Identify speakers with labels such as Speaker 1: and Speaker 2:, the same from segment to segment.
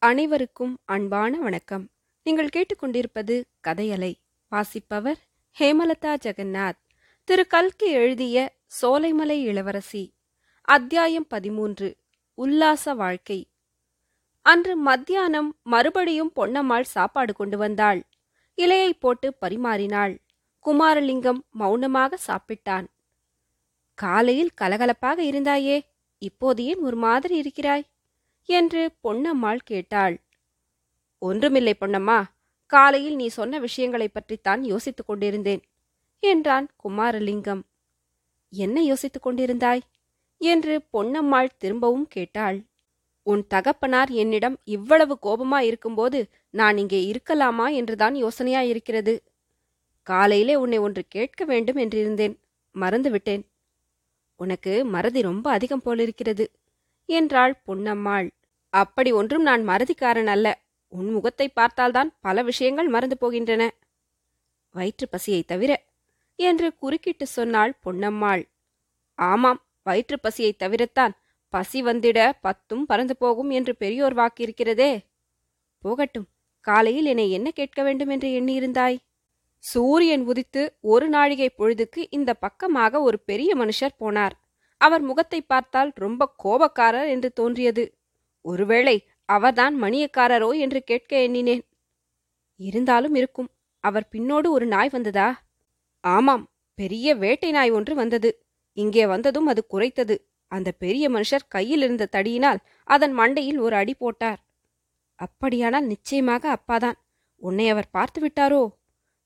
Speaker 1: அனைவருக்கும் அன்பான வணக்கம். நீங்கள் கேட்டுக்கொண்டிருப்பது கதையலை வாசிப்பவர் ஹேமலதா ஜெகநாத். திரு. கல்கி எழுதிய சோலைமலை இளவரசி. அத்தியாயம் பதிமூன்று. உல்லாச வாழ்க்கை. அன்று மத்தியானம் மறுபடியும் பொன்னம்மாள் சாப்பாடு கொண்டு வந்தாள். இலையை போட்டு பரிமாறினாள். குமாரலிங்கம் மௌனமாக சாப்பிட்டான். காலையில் கலகலப்பாக இருந்தாயே இப்போது ஏன் ஒரு மாதிரி இருக்கிறாய். என்று பொன்னம்மாள் கேட்டாள். ஒன்றுமில்லை பொன்னம்மா காலையில் நீ சொன்ன விஷயங்களைப் பற்றித்தான் யோசித்துக் கொண்டிருந்தேன் என்றான் குமாரலிங்கம். என்ன யோசித்துக் கொண்டிருந்தாய்? என்று பொன்னம்மாள் திரும்பவும் கேட்டாள். உன் தகப்பனார் என்னிடம் இவ்வளவு கோபமா இருக்கும்போது நான் இங்கே இருக்கலாமா என்றுதான் யோசனையா இருக்கிறது காலையிலே உன்னை ஒன்று கேட்க வேண்டும் என்றிருந்தேன் மறந்துவிட்டேன் உனக்கு மறதி ரொம்ப அதிகம் போலிருக்கிறது என்றாள் பொன்னம்மாள். அப்படி ஒன்றும் நான் மறதிக்காரன் அல்ல. உன் முகத்தை பார்த்தால்தான் பல விஷயங்கள் மறந்து போகின்றன. வயிற்று பசியை தவிர என்று குறுக்கிட்டு சொன்னாள் பொன்னம்மாள். ஆமாம் வயிற்றுப் பசியைத் தவிரத்தான் பசி வந்திட பத்தும் பறந்து போகும் என்று பெரியோர் வாக்கு இருக்கிறதே போகட்டும் காலையில் என்னை என்ன கேட்க வேண்டும் என்று எண்ணியிருந்தாய்? சூரியன் உதித்து ஒரு நாழிகை பொழுதுக்கு இந்த பக்கமாக ஒரு பெரிய மனுஷர் போனார். அவர் முகத்தை பார்த்தால் ரொம்ப கோபக்காரர் என்று தோன்றியது. ஒருவேளை அவர்தான் மணியக்காரரோ என்று கேட்க எண்ணினேன். இருந்தாலும் இருக்கும். அவர் பின்னோடு ஒரு நாய் வந்ததா? ஆமாம் பெரிய வேட்டை நாய் ஒன்று வந்தது. இங்கே வந்ததும் அது குறைத்தது. அந்த பெரிய மனுஷர் கையில் இருந்த தடியினால் அதன் மண்டையில் ஒரு அடி போட்டார். அப்படியானால் நிச்சயமாக அப்பாதான். உன்னை அவர் பார்த்து விட்டாரோ?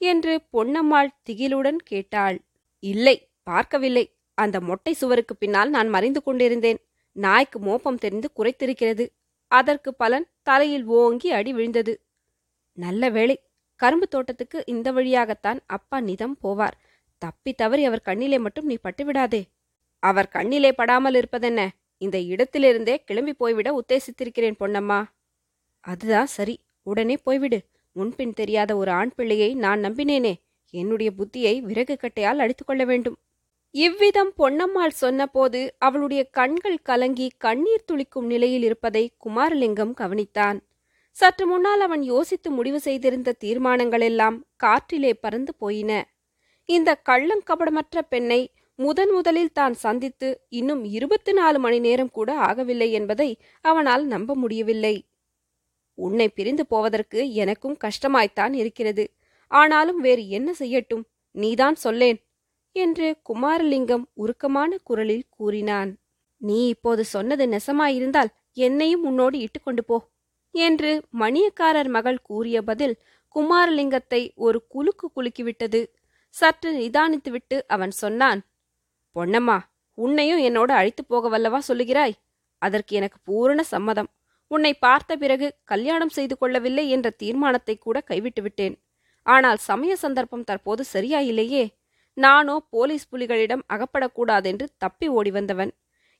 Speaker 1: என்று பொன்னம்மாள் திகிலுடன் கேட்டாள். இல்லை பார்க்கவில்லை. அந்த மொட்டை சுவருக்கு பின்னால் நான் மறைந்து கொண்டிருந்தேன். நாய்க்கு மோப்பம் தெரிந்து குறைத்திருக்கிறது அதற்கு பலன் தலையில் ஓங்கி அடி விழுந்தது. நல்ல வேளை கரும்பு தோட்டத்துக்கு இந்த வழியாகத்தான் அப்பா நிதம் போவார். தப்பி தவறி அவர் கண்ணிலே மட்டும் நீ பட்டுவிடாதே. அவர் கண்ணிலே படாமல் இருப்பதென்ன? இந்த இடத்திலிருந்தே கிளம்பி போய்விட உத்தேசித்திருக்கிறேன் பொன்னம்மா. அதுதான் சரி. உடனே போய்விடு. முன்பின் தெரியாத ஒரு ஆண் பிள்ளையை நான் நம்பினேனே. என்னுடைய புத்தியை விறகு கட்டையால் அடித்துக்கொள்ள வேண்டும். இவ்விதம் பொன்னம்மாள் சொன்னபோது அவளுடைய கண்கள் கலங்கி கண்ணீர் துளிக்கும் நிலையில் இருப்பதை குமாரலிங்கம் கவனித்தான். சற்று முன்னால் அவன் யோசித்து முடிவு செய்திருந்த தீர்மானங்களெல்லாம் காற்றிலே பறந்து போயின. இந்த கள்ளங்கபடமற்ற பெண்ணை முதன் முதலில் தான் சந்தித்து இன்னும் இருபத்தி நாலு மணி நேரம் கூட ஆகவில்லை என்பதை அவனால் நம்ப முடியவில்லை. உன்னை பிரிந்து போவதற்கு எனக்கும் கஷ்டமாய்த்தான் இருக்கிறது. ஆனாலும் வேறு என்ன செய்யட்டும்? நீதான் சொல்லேன். என்று குமாரலிங்கம் உருக்கமான குரலில் கூறினான். நீ இப்போது சொன்னது நெசமாயிருந்தால் என்னையும் உன்னோடு இட்டுக்கொண்டு போ என்று மணியக்காரர் மகள் கூறிய பதில் குமாரலிங்கத்தை ஒரு குலுக்கு குலுக்கிவிட்டது. சற்று நிதானித்துவிட்டு அவன் சொன்னான் பொன்னம்மா உன்னையும் என்னோடு அழைத்துப் போக வல்லவா சொல்லுகிறாய்? அதற்கு எனக்கு பூரண சம்மதம். உன்னை பார்த்த பிறகு கல்யாணம் செய்து கொள்ளவில்லை என்ற தீர்மானத்தை கூட கைவிட்டு விட்டேன் ஆனால் சமய சந்தர்ப்பம் தற்போது சரியாயில்லையே. நானோ போலீஸ் புலிகளிடம் அகப்படக்கூடாதென்று தப்பி ஓடி வந்தவன்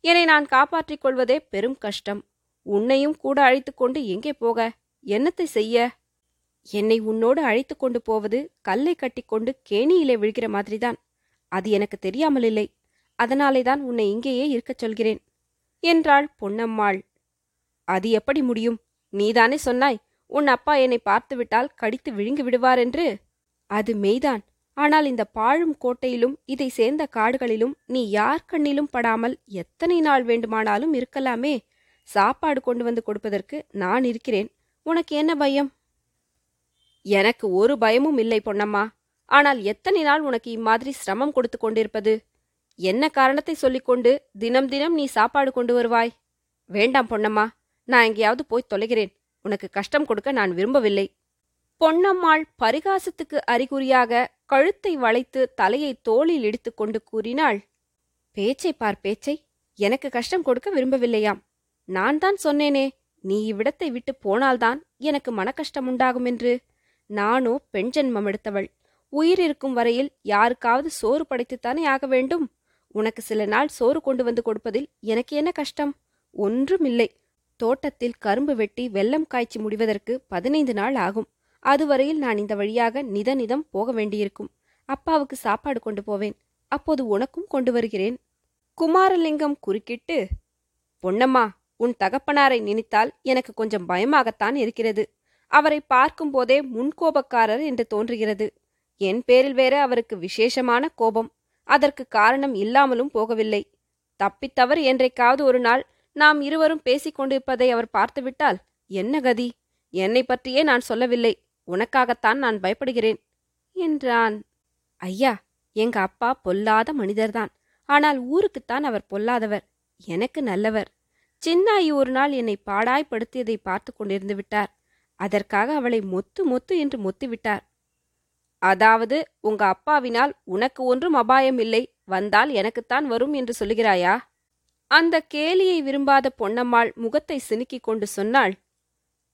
Speaker 1: என்னை நான் காப்பாற்றிக் கொள்வதே பெரும் கஷ்டம். உன்னையும் கூட அழைத்து கொண்டு எங்கே போக? என்னத்தை செய்ய? என்னை உன்னோடு அழைத்து கொண்டு போவது கல்லை கட்டிக்கொண்டு கேணியிலே விழுகிற மாதிரிதான். அது எனக்கு தெரியாமலில்லை அதனாலே தான் உன்னை இங்கேயே இருக்கச் சொல்கிறேன். என்றாள் பொன்னம்மாள். அது எப்படி முடியும்? நீதானே சொன்னாய் உன் அப்பா என்னை பார்த்துவிட்டால் கடித்து விழுங்கி விடுவார் என்று அது மெய்தான். ஆனால் இந்த பாழும் கோட்டையிலும் இதை சேர்ந்த காடுகளிலும் நீ யார் கண்ணிலும் படாமல் எத்தனை நாள் வேண்டுமானாலும் இருக்கலாமே. சாப்பாடு கொண்டு வந்து கொடுப்பதற்கு நான் இருக்கிறேன். உனக்கு என்ன பயம்? எனக்கு ஒரு பயமும் இல்லை பொன்னம்மா. ஆனால் எத்தனை நாள் உனக்கு இம்மாதிரி சிரமம் கொடுத்து கொண்டிருப்பது? என்ன காரணத்தை சொல்லிக்கொண்டு தினம் தினம் நீ சாப்பாடு கொண்டு வருவாய்? வேண்டாம் பொன்னம்மா. நான் எங்கேயாவது போய் தொலைகிறேன். உனக்கு கஷ்டம் கொடுக்க நான் விரும்பவில்லை. பொன்னம்மாள் பரிகாசத்துக்கு அறிகுறியாக கழுத்தை வளைத்து தலையை தோளில் இடித்துக்கொண்டு கூறினாள் பேச்சை பார் பேச்சை எனக்கு கஷ்டம் கொடுக்க விரும்பவில்லையாம். நான் தான் சொன்னேனே நீ இவ்விடத்தை விட்டு போனால்தான் எனக்கு மனக்கஷ்டம் உண்டாகும் என்று. நானோ பெண் ஜென்மம் எடுத்தவள். உயிர் இருக்கும் வரையில் யாருக்காவது சோறு படைத்துத்தானே ஆக வேண்டும். உனக்கு சில நாள் சோறு கொண்டு வந்து கொடுப்பதில் எனக்கு என்ன கஷ்டம்? ஒன்றுமில்லை. தோட்டத்தில் கரும்பு வெட்டி வெல்லம் காய்ச்சி முடிவதற்கு பதினைந்து நாள் ஆகும். அதுவரையில் நான் இந்த வழியாக நிதநிதம் போக வேண்டியிருக்கும். அப்பாவுக்கு சாப்பாடு கொண்டு போவேன். அப்போது உனக்கும் கொண்டு வருகிறேன். குமாரலிங்கம் குறுக்கிட்டு பொன்னம்மா உன் தகப்பனாரை நினைத்தால் எனக்கு கொஞ்சம் பயமாகத்தான் இருக்கிறது. அவரை பார்க்கும்போதே முன்கோபக்காரர் என்று தோன்றுகிறது. என் பேரில் வேற அவருக்கு விசேஷமான கோபம். அதற்கு காரணம் இல்லாமலும் போகவில்லை. தப்பித்தவர் என்றைக்காவது ஒரு நாள் நாம் இருவரும் பேசிக் கொண்டிருப்பதை அவர் பார்த்துவிட்டால் என்ன கதி? என்னை பற்றியே நான் சொல்லவில்லை. உனக்காகத்தான் நான் பயப்படுகிறேன் என்றான். ஐயா எங்க அப்பா பொல்லாத மனிதர்தான். ஆனால் ஊருக்குத்தான் அவர் பொல்லாதவர் எனக்கு நல்லவர். சின்னாயி ஒரு நாள் என்னை பாடாய்ப்படுத்தியதை பார்த்து கொண்டிருந்து விட்டார். அதற்காக அவளை மொத்து மொத்து என்று மொத்து விட்டார் அதாவது உங்க அப்பாவினால் உனக்கு ஒன்றும் அபாயம் இல்லை வந்தால் எனக்குத்தான் வரும் என்று சொல்லுகிறாயா? அந்த கேலியை விரும்பாத பொன்னம்மாள் முகத்தை சினுக்கிக் கொண்டு சொன்னாள்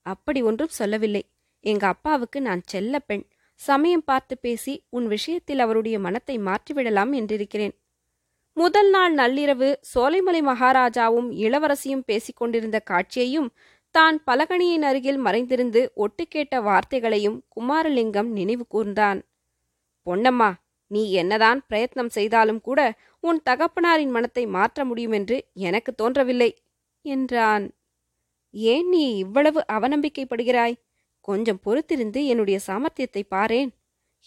Speaker 1: அப்படி ஒன்றும் சொல்லவில்லை. எங்க அப்பாவுக்கு நான் செல்ல பெண். சமயம் பார்த்து பேசி உன் விஷயத்தில் அவருடைய மனத்தை மாற்றிவிடலாம் என்றிருக்கிறேன். முதல் நாள் நள்ளிரவு சோலைமலை மகாராஜாவும் இளவரசியும் பேசிக் கொண்டிருந்த காட்சியையும் தான் பலகணியின் அருகில் மறைந்திருந்து ஒட்டு கேட்ட வார்த்தைகளையும் குமாரலிங்கம் நினைவு கூர்ந்தான். பொன்னம்மா நீ என்னதான் பிரயத்னம் செய்தாலும் கூட உன் தகப்பனாரின் மனத்தை மாற்ற முடியும் என்று எனக்கு தோன்றவில்லை என்றான். ஏன் நீ இவ்வளவு அவநம்பிக்கைப்படுகிறாய்? கொஞ்சம் பொறுத்திருந்து என்னுடைய சாமர்த்தியத்தை பாரேன்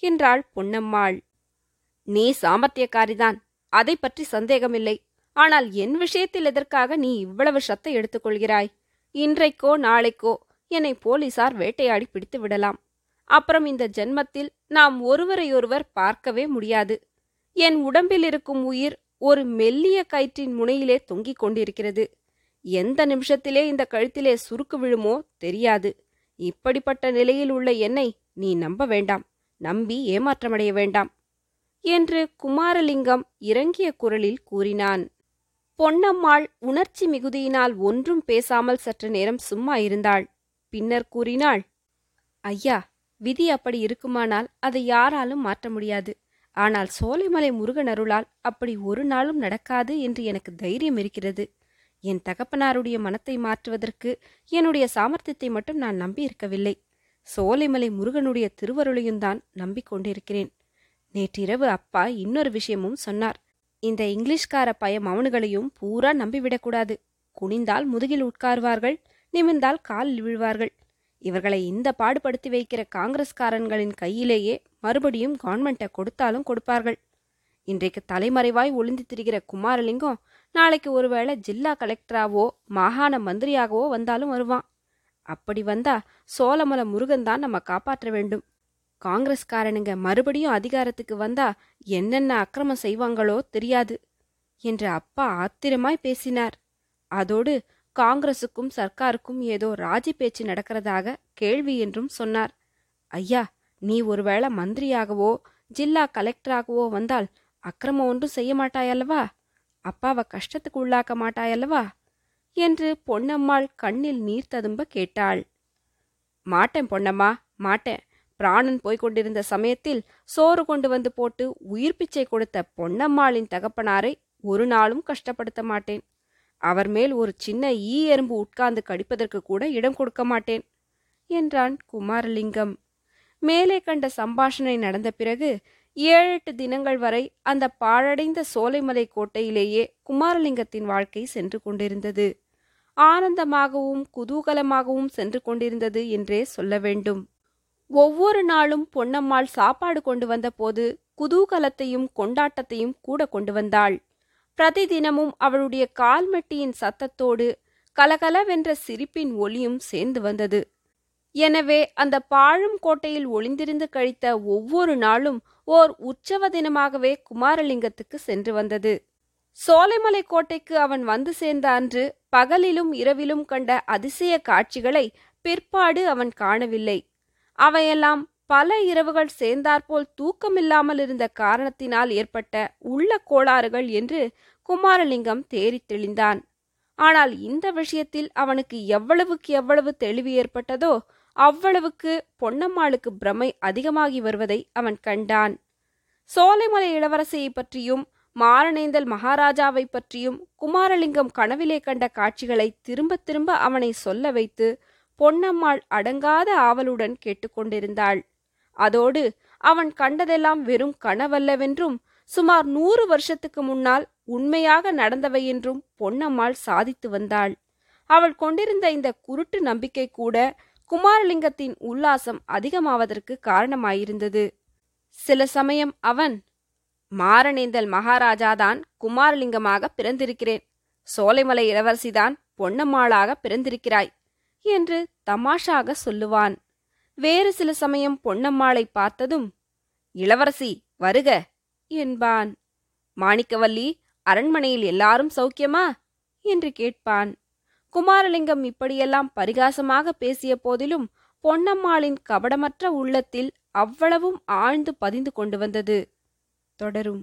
Speaker 1: என்றாள் பொன்னம்மாள். நீ சாமர்த்தியக்காரிதான் அதை பற்றி சந்தேகமில்லை. ஆனால் என் விஷயத்தில் எதற்காக நீ இவ்வளவு சத்தை எடுத்துக்கொள்கிறாய் இன்றைக்கோ நாளைக்கோ என்னை போலீசார் வேட்டையாடி பிடித்து விடலாம். அப்புறம் இந்த ஜென்மத்தில் நாம் ஒருவரையொருவர் பார்க்கவே முடியாது. என் உடம்பில் இருக்கும் உயிர் ஒரு மெல்லிய கயிற்றின் முனையிலே தொங்கிக் கொண்டிருக்கிறது. எந்த நிமிஷத்திலே இந்த கழுத்திலே சுருக்கு விழுமோ தெரியாது. இப்படிப்பட்ட நிலையில் உள்ள என்னை நீ நம்ப வேண்டாம். நம்பி ஏமாற்றமடைய வேண்டாம். என்று குமாரலிங்கம் இறங்கிய குரலில் கூறினான். பொன்னம்மாள் உணர்ச்சி மிகுதியினால் ஒன்றும் பேசாமல் சற்று நேரம் சும்மா இருந்தாள். பின்னர் கூறினாள் ஐயா விதி அப்படி இருக்குமானால் அதை யாராலும் மாற்ற முடியாது. ஆனால் சோலைமலை முருகன் அருளால் அப்படி ஒரு நாளும் நடக்காது என்று எனக்கு தைரியம் இருக்கிறது. என் தகப்பனாருடைய மனத்தை மாற்றுவதற்கு என்னுடைய சாமர்த்தியத்தை மட்டும் நான் நம்பியிருக்கவில்லை. சோலைமலை முருகனுடைய திருவருளையும் தான் நம்பிக்கொண்டிருக்கிறேன். நேற்றிரவு அப்பா இன்னொரு விஷயமும் சொன்னார். இந்த இங்கிலீஷ்கார பய மவனுகளையும் பூரா நம்பிவிடக்கூடாது. குனிந்தால் முதுகில் உட்காருவார்கள் நிமிர்ந்தால் காலில் விழுவார்கள். இவர்களை இந்த பாடுபடுத்தி வைக்கிற காங்கிரஸ்காரன்களின் கையிலேயே மறுபடியும் கவர்மெண்ட்டை கொடுத்தாலும் கொடுப்பார்கள். இன்றைக்கு தலைமறைவாய் ஒளிந்து திரிகிற குமாரலிங்கம் நாளைக்கு ஒருவேளை ஜில்லா கலெக்டராவோ மாகாண மந்திரியாகவோ வந்தாலும் வருவான். அப்படி வந்தா சோழமல முருகன் தான் நம்ம காப்பாற்ற வேண்டும். காங்கிரஸ்காரனுங்க மறுபடியும் அதிகாரத்துக்கு வந்தா என்னென்ன அக்கிரமம் செய்வாங்களோ தெரியாது என்று அப்பா ஆத்திரமாய் பேசினார். அதோடு காங்கிரசுக்கும் சர்க்காருக்கும் ஏதோ ராஜி பேச்சு நடக்கிறதாக கேள்வி என்றும் சொன்னார். ஐயா நீ ஒருவேளை மந்திரியாகவோ ஜில்லா கலெக்டராகவோ வந்தால் அக்கிரமம் ஒன்றும் செய்ய மாட்டாயல்லவா? அப்பாவை கஷ்டத்துக்கு உள்ளாக்க மாட்டாயல்லவா? என்று பொன்னம்மாள் கண்ணில் நீர் ததும்ப கேட்டாள். மாட்டேன் பொன்னம்மா மாட்டேன். பிராணன் போய்க் கொண்டிருந்த சமயத்தில் சோறு கொண்டு வந்து போட்டு உயிர் பிச்சை கொடுத்த பொன்னம்மாளின் தகப்பனாரை ஒரு நாளும் கஷ்டப்படுத்த மாட்டேன். அவர் மேல் ஒரு சின்ன ஈ எறும்பு உட்கார்ந்து கடிப்பதற்கு கூட இடம் கொடுக்க மாட்டேன் என்றான் குமாரலிங்கம். மேலே கண்ட சம்பாஷணை நடந்த பிறகு ஏழெட்டு தினங்கள் வரை அந்த பாழடைந்த சோலைமலை கோட்டையிலேயே குமாரலிங்கத்தின் வாழ்க்கை சென்று கொண்டிருந்தது. ஆனந்தமாகவும் குதூகலமாகவும் சென்று கொண்டிருந்தது என்றே சொல்ல வேண்டும். ஒவ்வொரு நாளும் பொன்னம்மாள் சாப்பாடு கொண்டு வந்தபோது குதூகலத்தையும் கொண்டாட்டத்தையும் கூட கொண்டு வந்தாள். பிரதிதினமும் அவளுடைய கால்மெட்டியின் சத்தத்தோடு கலகலவென்ற சிரிப்பின் ஒளியும் சேர்ந்து வந்தது. எனவே அந்த பாழும் கோட்டையில் ஒளிந்திருந்து கழித்த ஒவ்வொரு நாளும் ஓர் உற்சவ தினமாகவே குமாரலிங்கத்துக்கு சென்று வந்தது. சோலைமலை கோட்டைக்கு அவன் வந்து சேர்ந்த அன்று பகலிலும் இரவிலும் கண்ட அதிசய காட்சிகளை பிற்பாடு அவன் காணவில்லை. அவையெல்லாம் பல இரவுகள் சேர்ந்தாற்போல் தூக்கமில்லாமல் இருந்த காரணத்தினால் ஏற்பட்ட உள்ள கோளாறுகள் என்று குமாரலிங்கம் தேறித் தெளிந்தான். ஆனால் இந்த விஷயத்தில் அவனுக்கு எவ்வளவுக்கு எவ்வளவு தெளிவு ஏற்பட்டதோ அவ்வளவுக்கு பொன்னம்மாளுக்கு பிரமை அதிகமாகி வருவதை அவன் கண்டான். சோலைமலை இளவரசியை பற்றியும் மாரணேந்தல் மகாராஜாவை பற்றியும் குமாரலிங்கம் கனவிலே கண்ட காட்சிகளை திரும்ப திரும்ப அவனை சொல்ல வைத்து பொன்னம்மாள் அடங்காத ஆவலுடன் கேட்டுக்கொண்டிருந்தாள் அதோடு அவன் கண்டதெல்லாம் வெறும் கனவல்லவென்றும் சுமார் நூறு வருஷத்துக்கு முன்னால் உண்மையாக நடந்தவை என்றும் பொன்னம்மாள் சாதித்து வந்தாள். அவள் கொண்டிருந்த இந்த குருட்டு நம்பிக்கை கூட குமாரலிங்கத்தின் உல்லாசம் அதிகமாவதற்கு காரணமாயிருந்தது. சில சமயம் அவன் மாரணேந்தல் மகாராஜாதான் குமாரலிங்கமாக பிறந்திருக்கிறேன். சோலைமலை இளவரசிதான் பொன்னம்மாளாக பிறந்திருக்கிறாய் என்று தமாஷாக சொல்லுவான். வேறு சில சமயம் பொன்னம்மாளை பார்த்ததும் இளவரசி வருக என்பான். மாணிக்கவல்லி அரண்மனையில் எல்லாரும் சௌக்கியமா? என்று கேட்பான். குமாரலிங்கம் இப்படியெல்லாம் பரிகாசமாக பேசிய போதிலும் பொன்னம்மாளின் கபடமற்ற உள்ளத்தில் அவ்வளவும் ஆழ்ந்து பதிந்து கொண்டு வந்தது. தொடரும்.